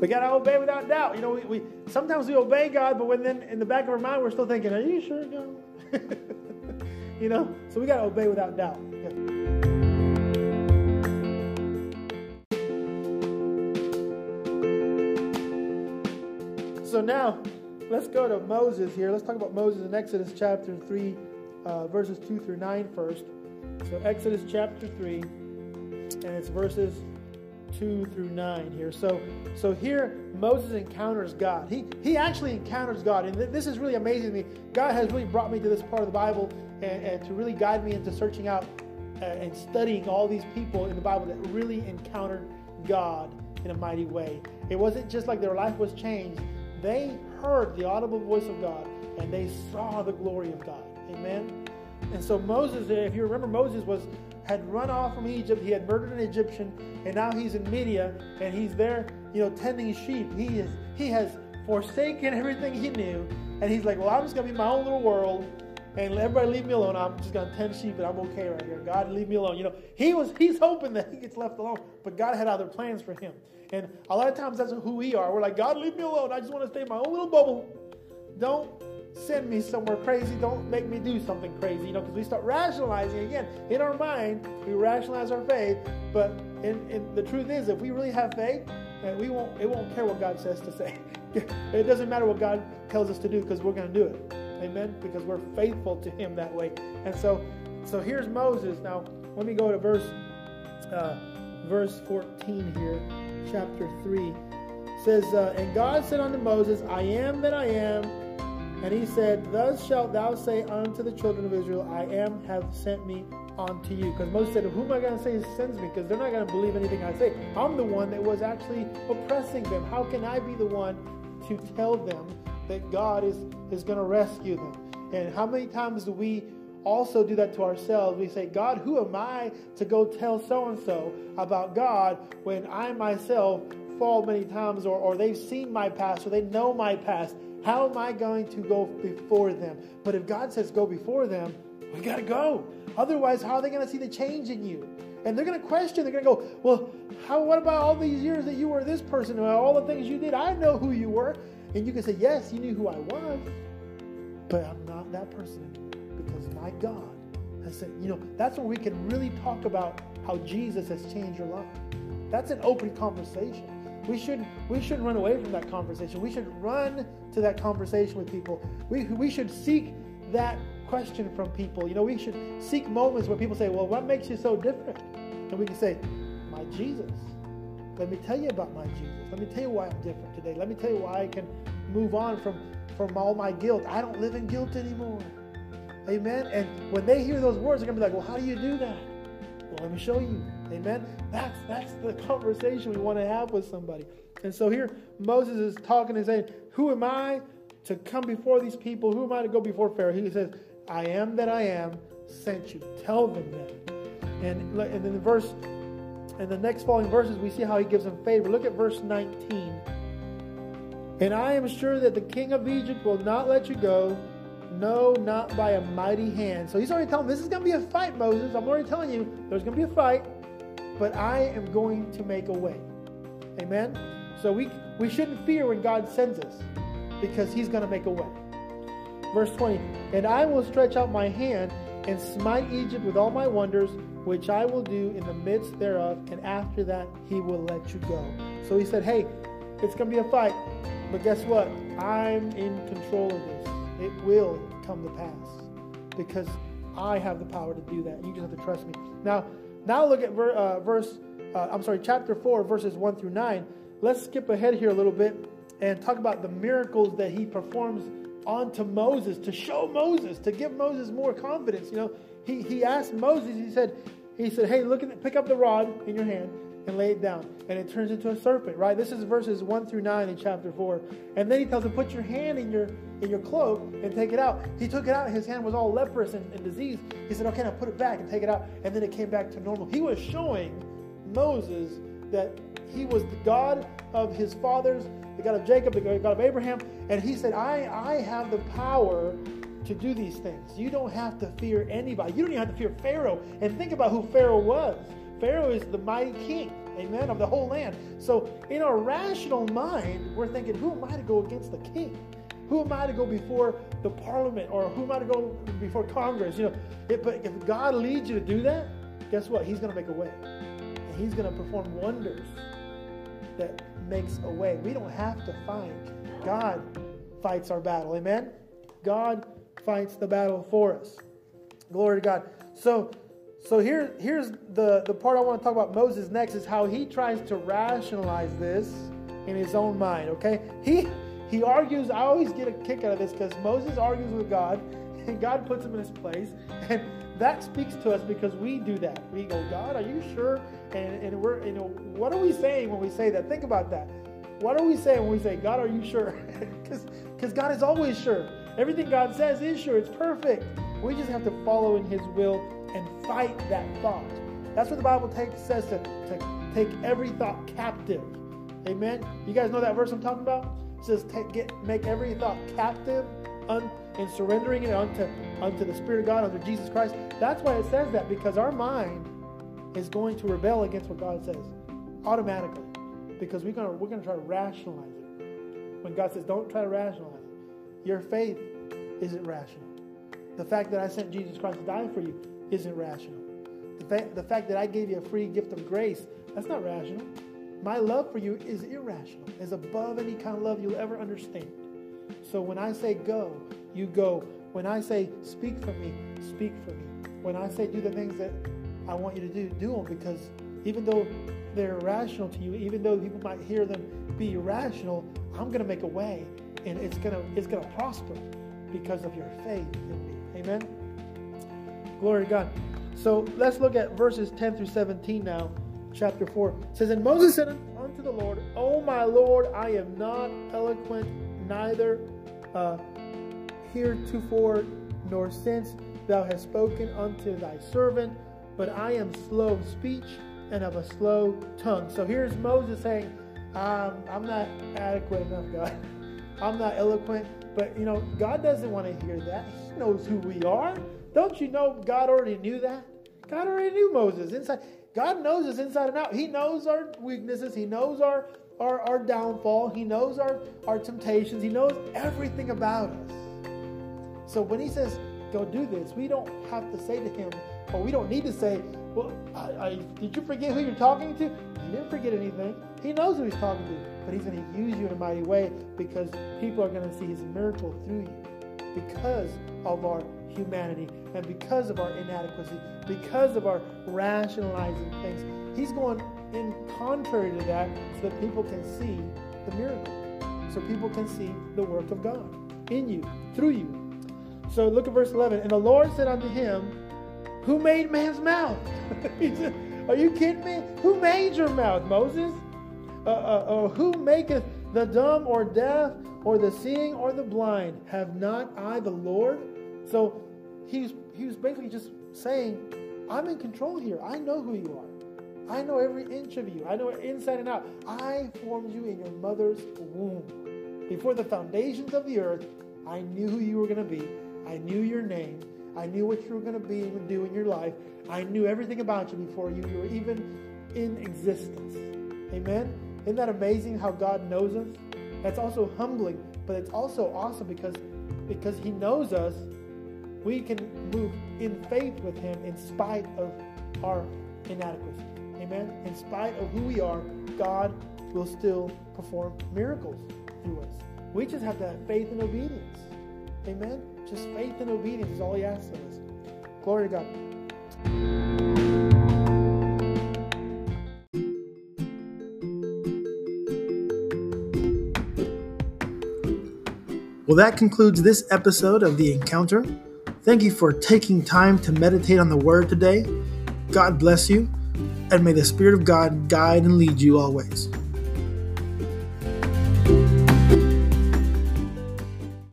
We got to obey without doubt. You know, we, we sometimes we obey God, but when then in the back of our mind we're still thinking, "Are you sure, God?" you know, so we got to obey without doubt. So now, let's go to Moses here. Let's talk about Moses in Exodus chapter 3, uh, verses 2 through 9 first. So, Exodus chapter 3, and it's verses 2 through 9 here. So, so here Moses encounters God. He, he actually encounters God. And th- this is really amazing to me. God has really brought me to this part of the Bible and, and to really guide me into searching out uh, and studying all these people in the Bible that really encountered God in a mighty way. It wasn't just like their life was changed, they heard the audible voice of God and they saw the glory of God. Amen. And so Moses, if you remember, Moses was had run off from Egypt. He had murdered an Egyptian, and now he's in Midian and he's there, you know, tending sheep. He is he has forsaken everything he knew, and he's like, well, I'm just gonna be my own little world, and everybody leave me alone. I'm just gonna tend sheep, and I'm okay right here. God, leave me alone. You know, he was he's hoping that he gets left alone, but God had other plans for him. And a lot of times that's who we are. We're like, God, leave me alone. I just want to stay in my own little bubble. Don't send me somewhere crazy. Don't make me do something crazy, you know, because we start rationalizing again in our mind. We rationalize our faith, but in, in, the truth is, if we really have faith, we won't. It won't care what God says to say. it doesn't matter what God tells us to do because we're going to do it. Amen. Because we're faithful to Him that way. And so, so here's Moses. Now, let me go to verse uh, verse 14 here, chapter three. Says, uh, and God said unto Moses, I am that I am and he said, Thus shalt thou say unto the children of Israel, I am have sent me unto you. Because Moses said, Who am I going to say sends me? Because they're not going to believe anything I say. I'm the one that was actually oppressing them. How can I be the one to tell them that God is, is going to rescue them? And how many times do we also do that to ourselves? We say, God, who am I to go tell so and so about God when I myself fall many times or, or they've seen my past or they know my past? How am I going to go before them? But if God says go before them, we got to go. Otherwise, how are they going to see the change in you? And they're going to question. They're going to go, well, how, what about all these years that you were this person and all the things you did? I know who you were. And you can say, yes, you knew who I was, but I'm not that person because my God has said, you know, that's where we can really talk about how Jesus has changed your life. That's an open conversation. We should we should run away from that conversation. We should run to that conversation with people. We we should seek that question from people. You know, we should seek moments where people say, "Well, what makes you so different?" And we can say, "My Jesus." Let me tell you about my Jesus. Let me tell you why I'm different today. Let me tell you why I can move on from from all my guilt. I don't live in guilt anymore. Amen. And when they hear those words, they're gonna be like, "Well, how do you do that?" Well, let me show you. Amen. That's that's the conversation we want to have with somebody. And so here Moses is talking and saying, Who am I to come before these people? Who am I to go before Pharaoh? He says, I am that I am sent you. Tell them that. And, and then the verse and the next following verses, we see how he gives them favor. Look at verse 19. And I am sure that the king of Egypt will not let you go, no, not by a mighty hand. So he's already telling them, this is going to be a fight, Moses. I'm already telling you, there's going to be a fight but I am going to make a way. Amen? So we, we shouldn't fear when God sends us because He's going to make a way. Verse 20 And I will stretch out my hand and smite Egypt with all my wonders, which I will do in the midst thereof, and after that He will let you go. So He said, Hey, it's going to be a fight, but guess what? I'm in control of this. It will come to pass because I have the power to do that. You just have to trust me. Now, now look at ver, uh, verse, uh, I'm sorry, chapter 4, verses 1 through 9. Let's skip ahead here a little bit and talk about the miracles that he performs onto Moses to show Moses, to give Moses more confidence. You know, he, he asked Moses, he said, he said, hey, look at, pick up the rod in your hand and lay it down. And it turns into a serpent, right? This is verses 1 through 9 in chapter 4. And then he tells him, put your hand in your in your cloak and take it out. He took it out. His hand was all leprous and, and diseased. He said, okay, now put it back and take it out. And then it came back to normal. He was showing Moses that he was the God of his fathers, the God of Jacob, the God of Abraham. And he said, I, I have the power to do these things. You don't have to fear anybody. You don't even have to fear Pharaoh. And think about who Pharaoh was. Pharaoh is the mighty king, amen, of the whole land. So in our rational mind, we're thinking, who am I to go against the king? Who am I to go before the parliament or who am I to go before Congress? You know, it, but if God leads you to do that, guess what? He's going to make a way. And he's going to perform wonders that makes a way. We don't have to fight. God fights our battle. Amen? God fights the battle for us. Glory to God. So so here, here's the, the part I want to talk about Moses next is how he tries to rationalize this in his own mind. Okay? He he argues, I always get a kick out of this because Moses argues with God and God puts him in his place. And that speaks to us because we do that. We go, God, are you sure? And, and we're, you know, what are we saying when we say that? Think about that. What are we saying when we say, God, are you sure? Because God is always sure. Everything God says is sure. It's perfect. We just have to follow in His will and fight that thought. That's what the Bible takes, says to, to take every thought captive. Amen. You guys know that verse I'm talking about? It says take, get make every thought captive un, and surrendering it unto unto the Spirit of God, unto Jesus Christ. That's why it says that because our mind is going to rebel against what God says automatically because we're gonna we're gonna try to rationalize it. When God says, "Don't try to rationalize it," your faith isn't rational. The fact that I sent Jesus Christ to die for you isn't rational. The fact, the fact that I gave you a free gift of grace, that's not rational. My love for you is irrational, is above any kind of love you'll ever understand. So when I say go, you go. When I say speak for me, speak for me. When I say do the things that I want you to do, do them because even though they're irrational to you, even though people might hear them be irrational, I'm going to make a way and it's going to it's going to prosper because of your faith in me. Amen. Glory to God. So let's look at verses 10 through 17 now, chapter 4. It says, And Moses said unto the Lord, O my Lord, I am not eloquent, neither uh, heretofore nor since thou hast spoken unto thy servant, but I am slow of speech and of a slow tongue. So here's Moses saying, um, I'm not adequate enough, God. I'm not eloquent. But, you know, God doesn't want to hear that. He knows who we are. Don't you know God already knew that? God already knew Moses inside. God knows us inside and out. He knows our weaknesses. He knows our, our, our downfall. He knows our, our temptations. He knows everything about us. So when he says, go do this, we don't have to say to him, or we don't need to say, well, I, I, did you forget who you're talking to? He didn't forget anything. He knows who he's talking to, but he's going to use you in a mighty way because people are going to see his miracle through you because of our humanity and because of our inadequacy, because of our rationalizing things. He's going in contrary to that so that people can see the miracle, so people can see the work of God in you, through you. So look at verse 11. And the Lord said unto him, Who made man's mouth? Are you kidding me? Who made your mouth, Moses? Uh, uh, uh, who maketh the dumb or deaf or the seeing or the blind? Have not I the Lord? So he was, he was basically just saying, I'm in control here. I know who you are. I know every inch of you. I know it inside and out. I formed you in your mother's womb. Before the foundations of the earth, I knew who you were going to be. I knew your name. I knew what you were going to be and do in your life. I knew everything about you before you, you were even in existence. Amen? Isn't that amazing how God knows us? That's also humbling, but it's also awesome because, because He knows us we can move in faith with Him in spite of our inadequacy. Amen. In spite of who we are, God will still perform miracles through us. We just have to have faith and obedience. Amen. Just faith and obedience is all He asks of us. Glory to God. Well, that concludes this episode of The Encounter. Thank you for taking time to meditate on the Word today. God bless you, and may the Spirit of God guide and lead you always.